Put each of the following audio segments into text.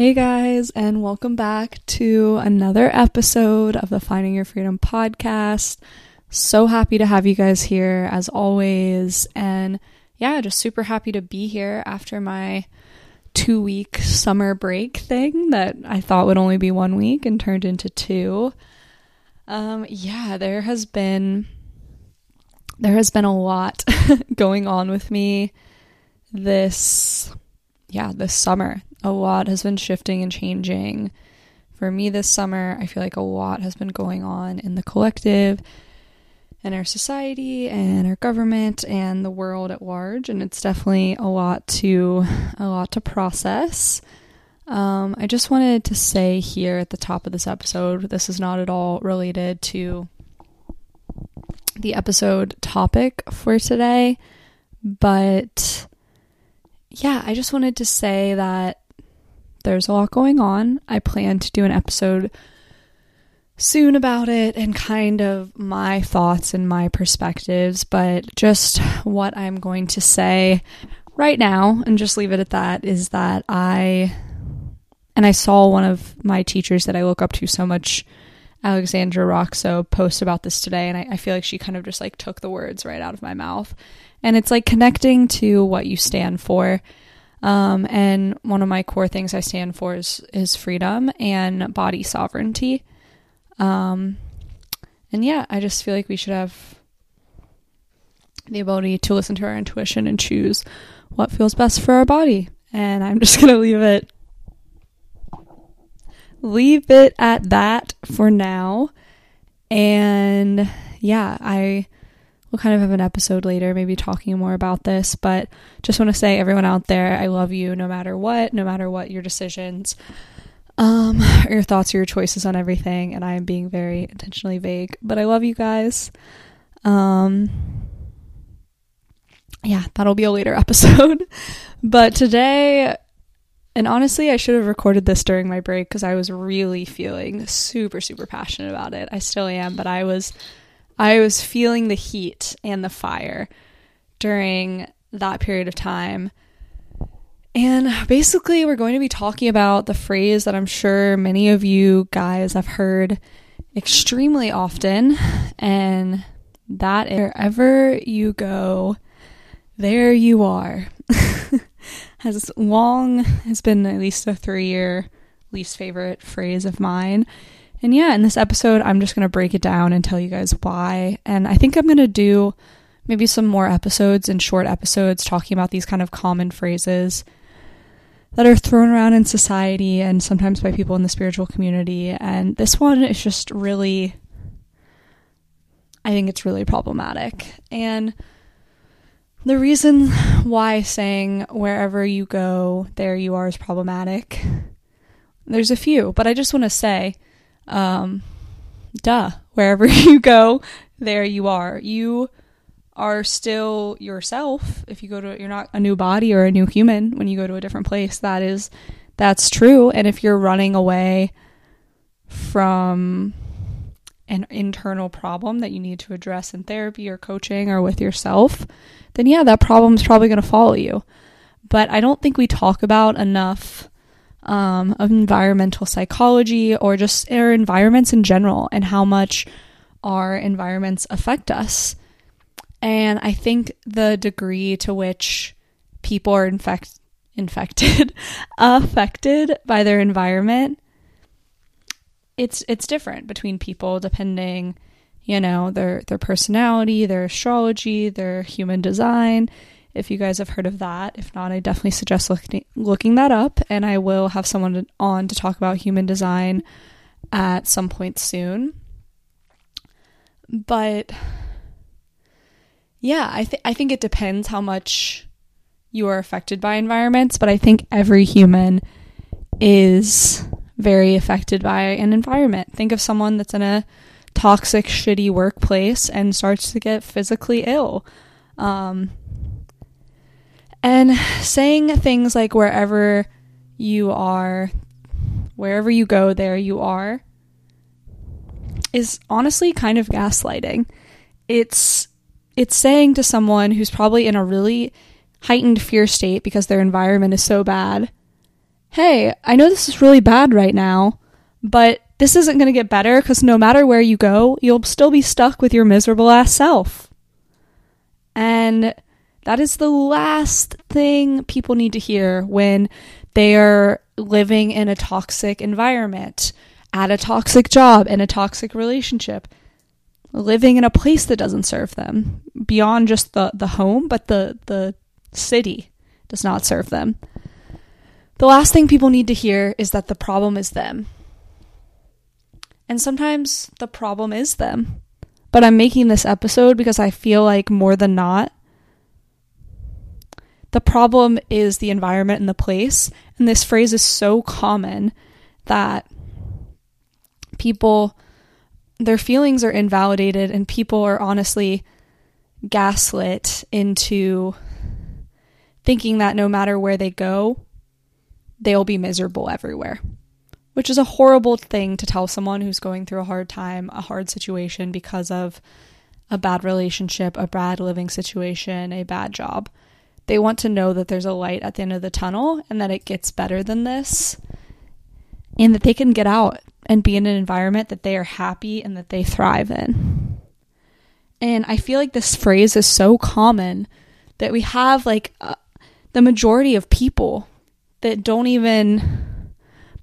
Hey guys, and welcome back to another episode of the Finding Your Freedom podcast. So happy to have you guys here as always. And yeah, just super happy to be here after my two week summer break thing that I thought would only be one week and turned into two. Um, yeah, there has been there has been a lot going on with me this yeah, this summer. A lot has been shifting and changing. For me this summer, I feel like a lot has been going on in the collective and our society and our government and the world at large and it's definitely a lot to a lot to process. Um, I just wanted to say here at the top of this episode, this is not at all related to the episode topic for today, but yeah, I just wanted to say that there's a lot going on. I plan to do an episode soon about it and kind of my thoughts and my perspectives, but just what I'm going to say right now and just leave it at that is that I and I saw one of my teachers that I look up to so much, Alexandra Roxo, post about this today, and I, I feel like she kind of just like took the words right out of my mouth. And it's like connecting to what you stand for. Um, and one of my core things I stand for is is freedom and body sovereignty. Um, and yeah, I just feel like we should have the ability to listen to our intuition and choose what feels best for our body. And I'm just gonna leave it leave it at that for now. And yeah, I will kind of have an episode later, maybe talking more about this. But just want to say, everyone out there, I love you no matter what, no matter what your decisions, um, or your thoughts or your choices on everything. And I am being very intentionally vague, but I love you guys. Um, yeah, that'll be a later episode. but today, and honestly, I should have recorded this during my break because I was really feeling super, super passionate about it. I still am, but I was I was feeling the heat and the fire during that period of time. And basically, we're going to be talking about the phrase that I'm sure many of you guys have heard extremely often, and that is wherever you go, there you are. has long has been at least a three year least favorite phrase of mine. And yeah, in this episode, I'm just going to break it down and tell you guys why. And I think I'm going to do maybe some more episodes and short episodes talking about these kind of common phrases that are thrown around in society and sometimes by people in the spiritual community. And this one is just really, I think it's really problematic. And the reason why saying wherever you go, there you are is problematic, there's a few, but I just want to say, um, duh, wherever you go, there you are. You are still yourself. If you go to, you're not a new body or a new human when you go to a different place. That is, that's true. And if you're running away from an internal problem that you need to address in therapy or coaching or with yourself, then yeah, that problem is probably going to follow you. But I don't think we talk about enough um, of environmental psychology or just our environments in general and how much our environments affect us. And I think the degree to which people are infect- infected, affected by their environment, it's it's different between people depending you know, their their personality, their astrology, their human design. If you guys have heard of that, if not, I definitely suggest looking looking that up and I will have someone on to talk about human design at some point soon. But yeah, I think I think it depends how much you are affected by environments, but I think every human is very affected by an environment. Think of someone that's in a toxic, shitty workplace and starts to get physically ill. Um, and saying things like wherever you are, wherever you go, there you are, is honestly kind of gaslighting. It's it's saying to someone who's probably in a really heightened fear state because their environment is so bad hey, I know this is really bad right now, but this isn't going to get better because no matter where you go, you'll still be stuck with your miserable ass self. And that is the last thing people need to hear when they are living in a toxic environment, at a toxic job, in a toxic relationship, living in a place that doesn't serve them beyond just the, the home, but the, the city does not serve them. The last thing people need to hear is that the problem is them. And sometimes the problem is them. But I'm making this episode because I feel like more than not, the problem is the environment and the place. And this phrase is so common that people, their feelings are invalidated, and people are honestly gaslit into thinking that no matter where they go, they'll be miserable everywhere. Which is a horrible thing to tell someone who's going through a hard time, a hard situation because of a bad relationship, a bad living situation, a bad job. They want to know that there's a light at the end of the tunnel and that it gets better than this and that they can get out and be in an environment that they are happy and that they thrive in. And I feel like this phrase is so common that we have like uh, the majority of people that don't even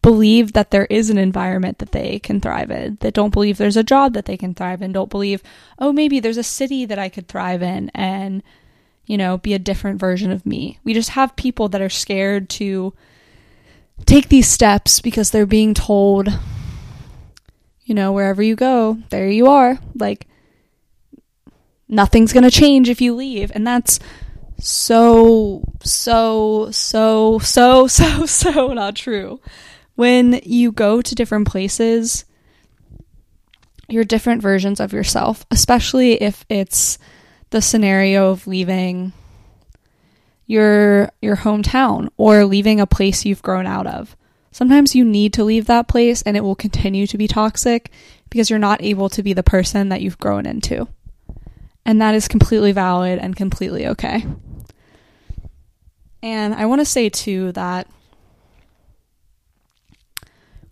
believe that there is an environment that they can thrive in, that don't believe there's a job that they can thrive in, don't believe, oh, maybe there's a city that I could thrive in. And you know, be a different version of me. We just have people that are scared to take these steps because they're being told, you know, wherever you go, there you are. Like, nothing's going to change if you leave. And that's so, so, so, so, so, so not true. When you go to different places, you're different versions of yourself, especially if it's the scenario of leaving your your hometown or leaving a place you've grown out of. Sometimes you need to leave that place and it will continue to be toxic because you're not able to be the person that you've grown into. And that is completely valid and completely okay. And I want to say too that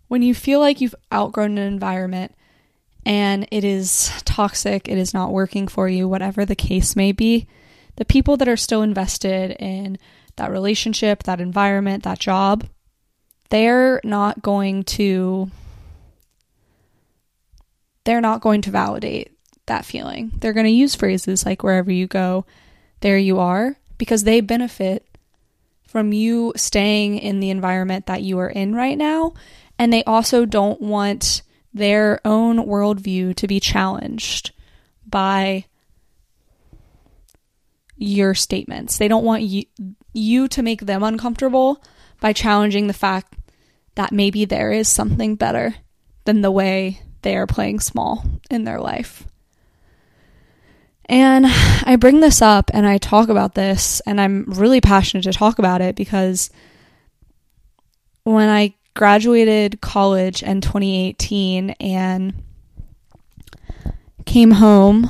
when you feel like you've outgrown an environment, and it is toxic, it is not working for you, whatever the case may be, the people that are still invested in that relationship, that environment, that job, they're not going to they're not going to validate that feeling. They're going to use phrases like wherever you go, there you are because they benefit from you staying in the environment that you are in right now and they also don't want their own worldview to be challenged by your statements. They don't want you you to make them uncomfortable by challenging the fact that maybe there is something better than the way they are playing small in their life. And I bring this up and I talk about this and I'm really passionate to talk about it because when I graduated college in 2018 and came home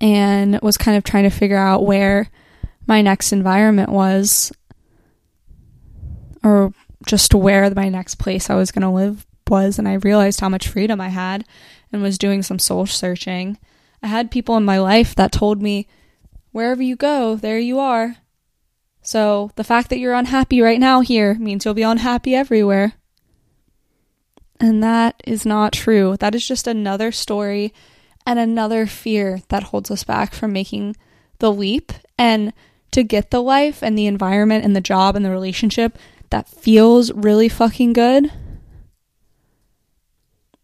and was kind of trying to figure out where my next environment was or just where my next place I was going to live was and I realized how much freedom I had and was doing some soul searching. I had people in my life that told me wherever you go, there you are. So the fact that you're unhappy right now here means you'll be unhappy everywhere. And that is not true. That is just another story and another fear that holds us back from making the leap and to get the life and the environment and the job and the relationship that feels really fucking good.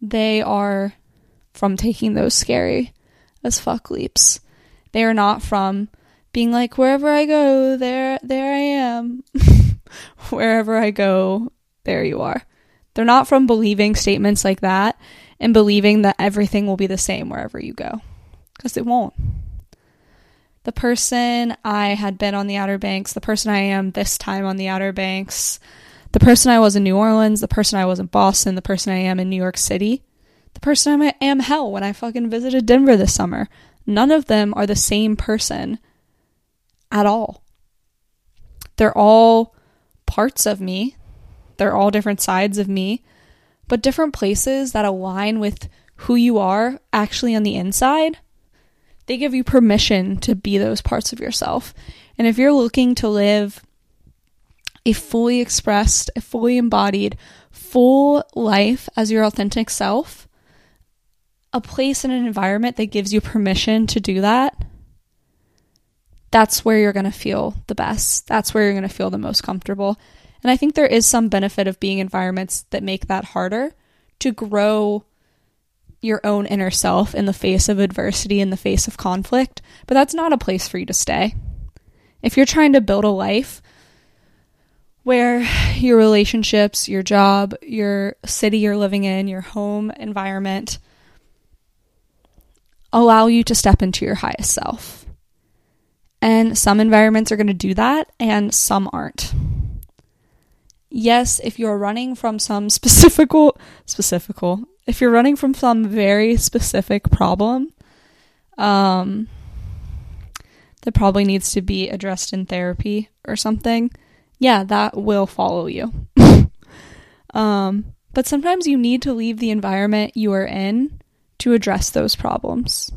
They are from taking those scary as fuck leaps. They are not from being like wherever I go, there there I am. wherever I go, there you are. They're not from believing statements like that and believing that everything will be the same wherever you go because it won't. The person I had been on the Outer Banks, the person I am this time on the Outer Banks, the person I was in New Orleans, the person I was in Boston, the person I am in New York City, the person I am hell when I fucking visited Denver this summer. None of them are the same person at all. They're all parts of me. They're all different sides of me, but different places that align with who you are actually on the inside. They give you permission to be those parts of yourself. And if you're looking to live a fully expressed, a fully embodied, full life as your authentic self, a place and an environment that gives you permission to do that, that's where you're going to feel the best. That's where you're going to feel the most comfortable. And I think there is some benefit of being environments that make that harder to grow your own inner self in the face of adversity, in the face of conflict. But that's not a place for you to stay. If you're trying to build a life where your relationships, your job, your city you're living in, your home environment allow you to step into your highest self. And some environments are going to do that, and some aren't. Yes, if you're running from some specifical, specifical, if you're running from some very specific problem, um, that probably needs to be addressed in therapy or something, yeah, that will follow you. um, but sometimes you need to leave the environment you are in to address those problems.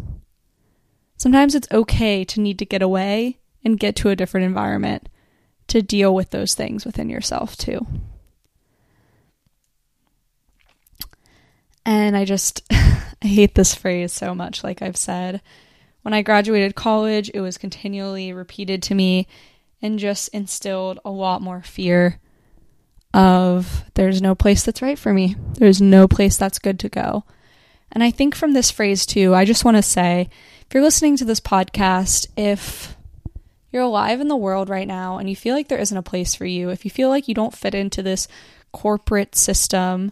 Sometimes it's okay to need to get away and get to a different environment to deal with those things within yourself, too. And I just, I hate this phrase so much, like I've said. When I graduated college, it was continually repeated to me and just instilled a lot more fear of there's no place that's right for me. There's no place that's good to go. And I think from this phrase too, I just want to say if you're listening to this podcast, if you're alive in the world right now and you feel like there isn't a place for you, if you feel like you don't fit into this corporate system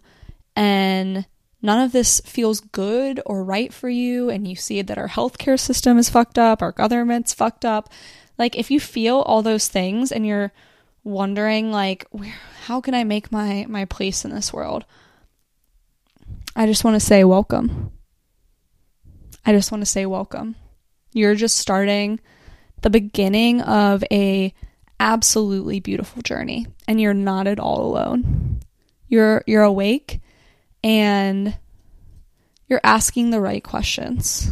and none of this feels good or right for you, and you see that our healthcare system is fucked up, our government's fucked up, like if you feel all those things and you're wondering like where how can I make my my place in this world? I just want to say welcome. I just want to say welcome. You're just starting the beginning of a absolutely beautiful journey and you're not at all alone. You're you're awake and you're asking the right questions.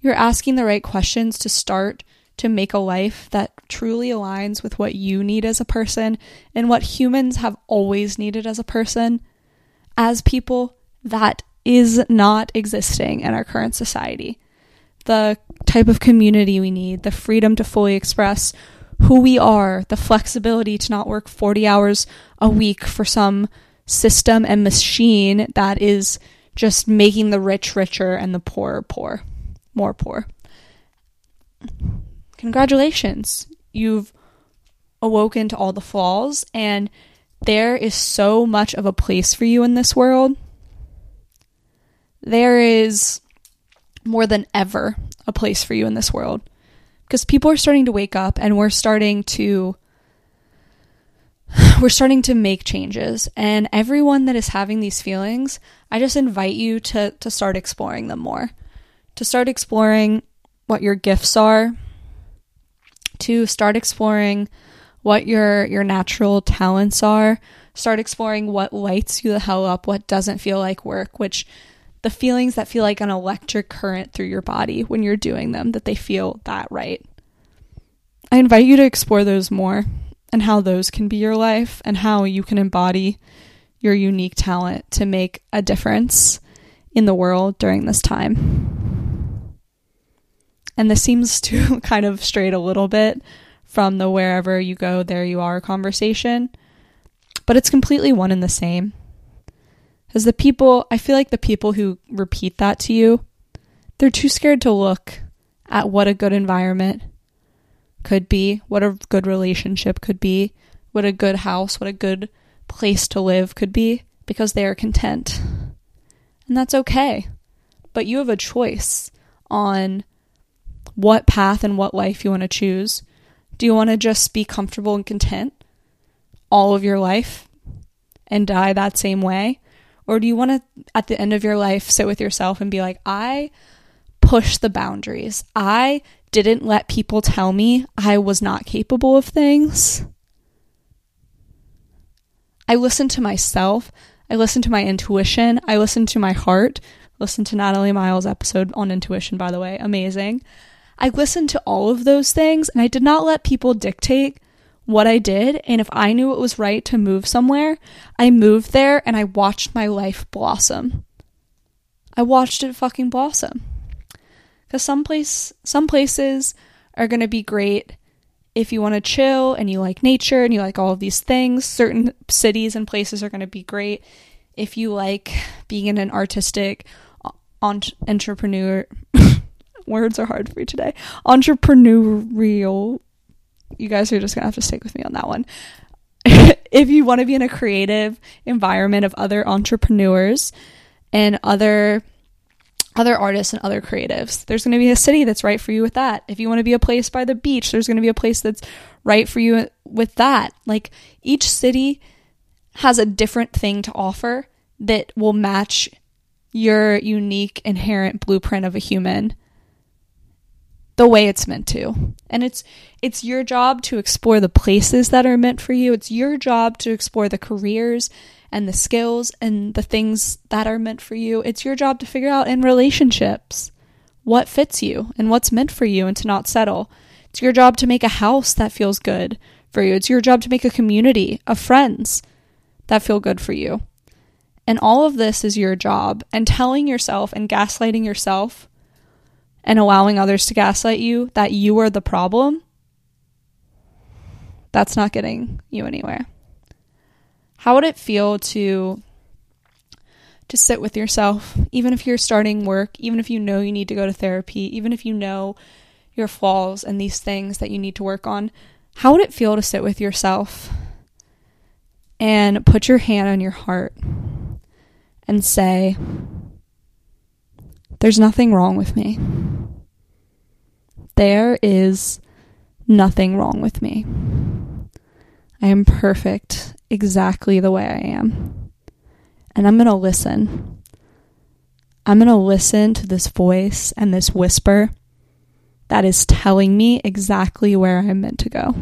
You're asking the right questions to start to make a life that truly aligns with what you need as a person and what humans have always needed as a person, as people, that is not existing in our current society. The type of community we need, the freedom to fully express who we are, the flexibility to not work 40 hours a week for some system and machine that is just making the rich richer and the poor poor, more poor congratulations. You've awoken to all the flaws, and there is so much of a place for you in this world. There is more than ever a place for you in this world. Because people are starting to wake up and we're starting to we're starting to make changes. And everyone that is having these feelings i just invite you to to start exploring them more. To start exploring what your gifts are. To start exploring what your your natural talents are. Start exploring what lights you the hell up what doesn't feel like work which the feelings that feel like an electric current through your body when you're doing them that they feel that right i invite you to explore those more and how those can be your life and how you can embody your unique talent to make a difference in the world during this time and this seems to kind of strayed a little bit from the wherever you go, there you are conversation, but it's completely one and the same. Because the people, I feel like the people who repeat that to you, they're too scared to look at what a good environment could be, what a good relationship could be, what a good house, what a good place to live could be, because they are content. And that's okay. But you have a choice on what path and what life you want to choose. Do you want to just be comfortable and content all of your life and die that same way? Or do you want to, at the end of your life, sit with yourself and be like, I pushed the boundaries. I didn't let people tell me I was not capable of things. I listened to myself. I listened to my intuition. I listened to my heart. Listen to Natalie Miles' episode on intuition, by the way. Amazing. I listened to all of those things and I did not let people dictate what I did. And if I knew it was right to move somewhere, I moved there and I watched my life blossom. I watched it fucking blossom. Because some place some places are gonna be great if you want to chill and you like nature and you like all of these things. Certain cities and places are gonna be great if you like being in an artistic entrepreneur words are hard for me today. Entrepreneurial. You guys are just to have to stick with me on that one. if you want to be in a creative environment of other entrepreneurs and other other artists and other creatives. There's going to be a city that's right for you with that. If you want to be a place by the beach, there's going to be a place that's right for you with that. Like each city has a different thing to offer that will match your unique inherent blueprint of a human the way it's meant to. And it's it's your job to explore the places that are meant for you. It's your job to explore the careers and the skills and the things that are meant for you. It's your job to figure out in relationships what fits you and what's meant for you and to not settle. It's your job to make a house that feels good for you. It's your job to make a community of friends that feel good for you. And all of this is your job. And telling yourself and gaslighting yourself and allowing others to gaslight you that you are the problem, that's not getting you anywhere. How would it feel to to sit with yourself, even if you're starting work, even if you know you need to go to therapy, even if you know your flaws and these things that you need to work on? How would it feel to sit with yourself and put your hand on your heart and say, There's nothing wrong with me. There is nothing wrong with me. I am perfect exactly the way I am. And I'm going to listen. I'm going to listen to this voice and this whisper that is telling me exactly where I'm meant to go.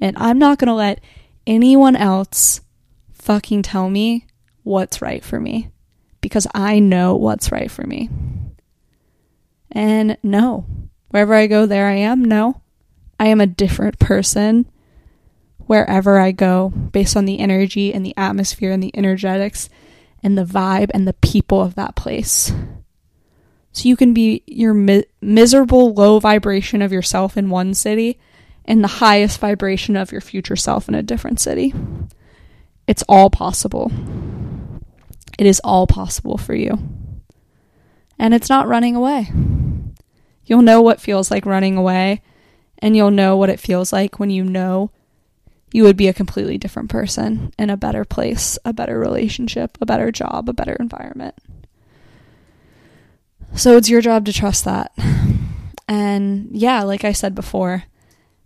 And I'm not going to let anyone else fucking tell me what's right for me because I know what's right for me. And no, wherever I go, there I am. No, I am a different person wherever I go based on the energy and the atmosphere and the energetics and the vibe and the people of that place. So you can be your mi- miserable low vibration of yourself in one city and the highest vibration of your future self in a different city. It's all possible. It is all possible for you. And it's not running away. You'll know what feels like running away, and you'll know what it feels like when you know you would be a completely different person in a better place, a better relationship, a better job, a better environment. So it's your job to trust that. And yeah, like I said before,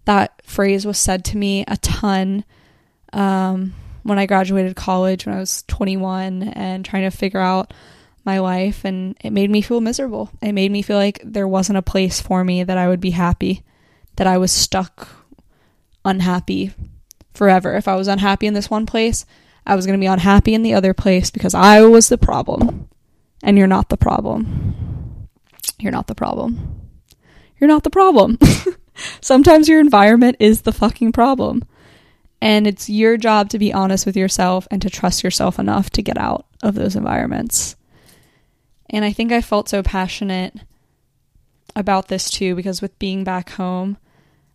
that phrase was said to me a ton um, when I graduated college when I was 21 and trying to figure out my life. And it made me feel miserable. It made me feel like there wasn't a place for me that I would be happy, that I was stuck unhappy forever. If I was unhappy in this one place, I was going to be unhappy in the other place because I was the problem. And you're not the problem. You're not the problem. You're not the problem. Sometimes your environment is the fucking problem. And it's your job to be honest with yourself and to trust yourself enough to get out of those environments. And I think I felt so passionate about this too because with being back home,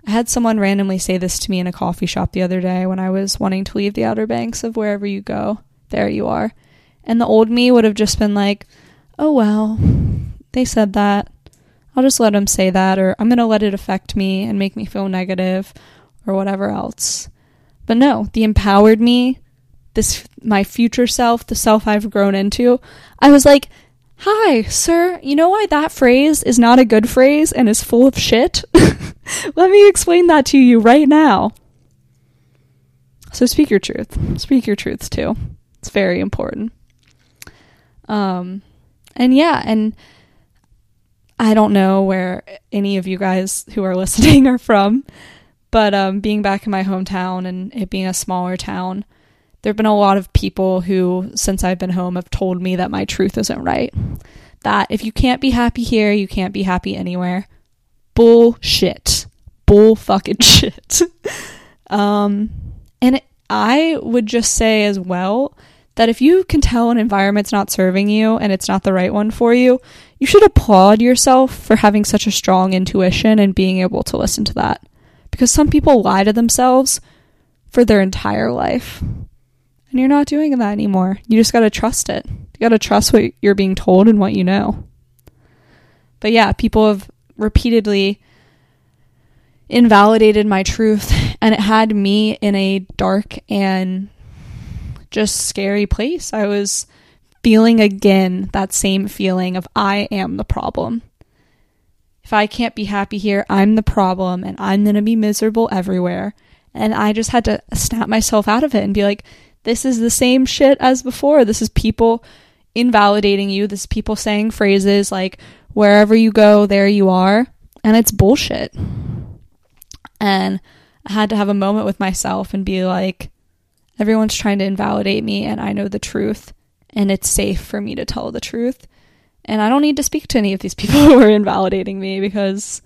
I had someone randomly say this to me in a coffee shop the other day when I was wanting to leave the Outer Banks of wherever you go. There you are. And the old me would have just been like, oh well, they said that. I'll just let them say that, or I'm going to let it affect me and make me feel negative, or whatever else. But no, the empowered me, this my future self, the self I've grown into, I was like, Hi, sir. You know why that phrase is not a good phrase and is full of shit? Let me explain that to you right now. So speak your truth. Speak your truths too. It's very important. Um and yeah, and I don't know where any of you guys who are listening are from, but um being back in my hometown and it being a smaller town, there have been a lot of people who, since I've been home, have told me that my truth isn't right. That if you can't be happy here, you can't be happy anywhere. Bullshit. Bull fucking shit. um, and it, I would just say as well that if you can tell an environment's not serving you and it's not the right one for you, you should applaud yourself for having such a strong intuition and being able to listen to that. Because some people lie to themselves for their entire life. And you're not doing that anymore. You just got to trust it. You got to trust what you're being told and what you know. But yeah, people have repeatedly invalidated my truth, and it had me in a dark and just scary place. I was feeling again that same feeling of I am the problem. If I can't be happy here, I'm the problem and I'm going to be miserable everywhere. And I just had to snap myself out of it and be like, this is the same shit as before. This is people invalidating you. This is people saying phrases like, wherever you go, there you are. And it's bullshit. And I had to have a moment with myself and be like, everyone's trying to invalidate me, and I know the truth, and it's safe for me to tell the truth. And I don't need to speak to any of these people who are invalidating me because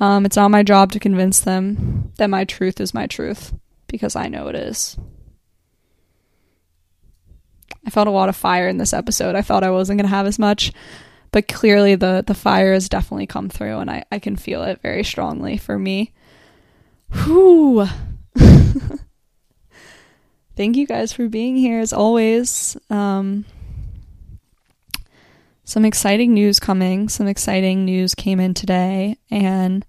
um, it's not my job to convince them that my truth is my truth because I know it is. I felt a lot of fire in this episode. I thought I wasn't going to have as much, but clearly the, the fire has definitely come through and I, I can feel it very strongly for me. Whew. Thank you guys for being here as always. Um, some exciting news coming. Some exciting news came in today and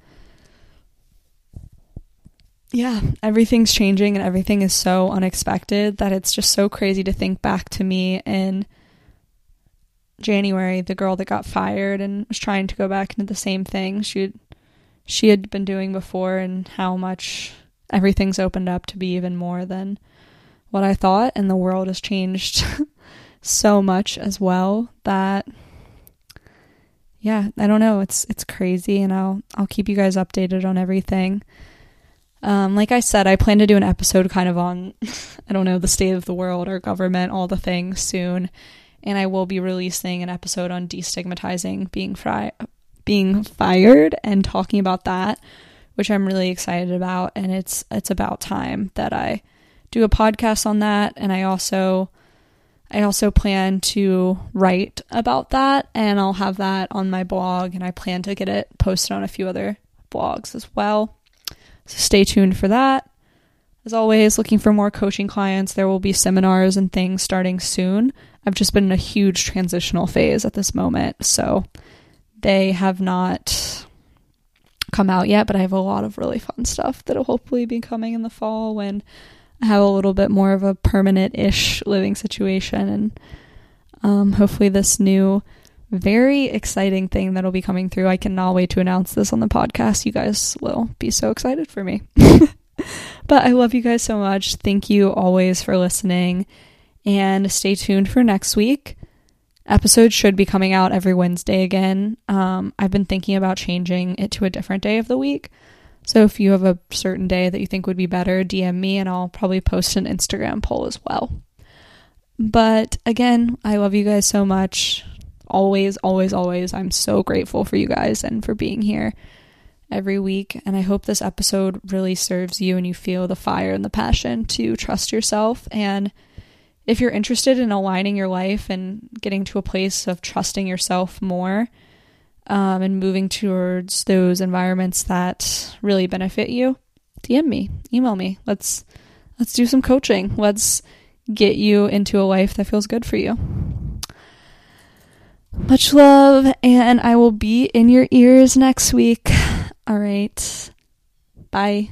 yeah, everything's changing and everything is so unexpected that it's just so crazy to think back to me in January, the girl that got fired and was trying to go back into the same thing she she had been doing before and how much everything's opened up to be even more than what I thought and the world has changed so much as well that yeah, I don't know, it's it's crazy and I'll I'll keep you guys updated on everything. Um, like I said, I plan to do an episode kind of on, I don't know, the state of the world, or government, all the things soon. And I will be releasing an episode on destigmatizing being fri- being fired and talking about that, which I'm really excited about. And it's it's about time that I do a podcast on that. And I also I also plan to write about that, and I'll have that on my blog. And I plan to get it posted on a few other blogs as well. So stay tuned for that. As always, looking for more coaching clients. There will be seminars and things starting soon. I've just been in a huge transitional phase at this moment, so they have not come out yet, but I have a lot of really fun stuff that'll hopefully be coming in the fall when I have a little bit more of a permanent ish living situation. And um, hopefully, this new very exciting thing that'll be coming through. I cannot wait to announce this on the podcast. You guys will be so excited for me. but I love you guys so much. Thank you always for listening. And stay tuned for next week. Episodes should be coming out every Wednesday again. Um, I've been thinking about changing it to a different day of the week. So if you have a certain day that you think would be better, DM me and I'll probably post an Instagram poll as well. But again, I love you guys so much always, always, always, I'm so grateful for you guys and for being here every week. And I hope this episode really serves you and you feel the fire and the passion to trust yourself. And if you're interested in aligning your life and getting to a place of trusting yourself more um, and moving towards those environments that really benefit you, DM me, email me. Let's let's do some coaching. Let's get you into a life that feels good for you. Much love, and I will be in your ears next week. All right. Bye.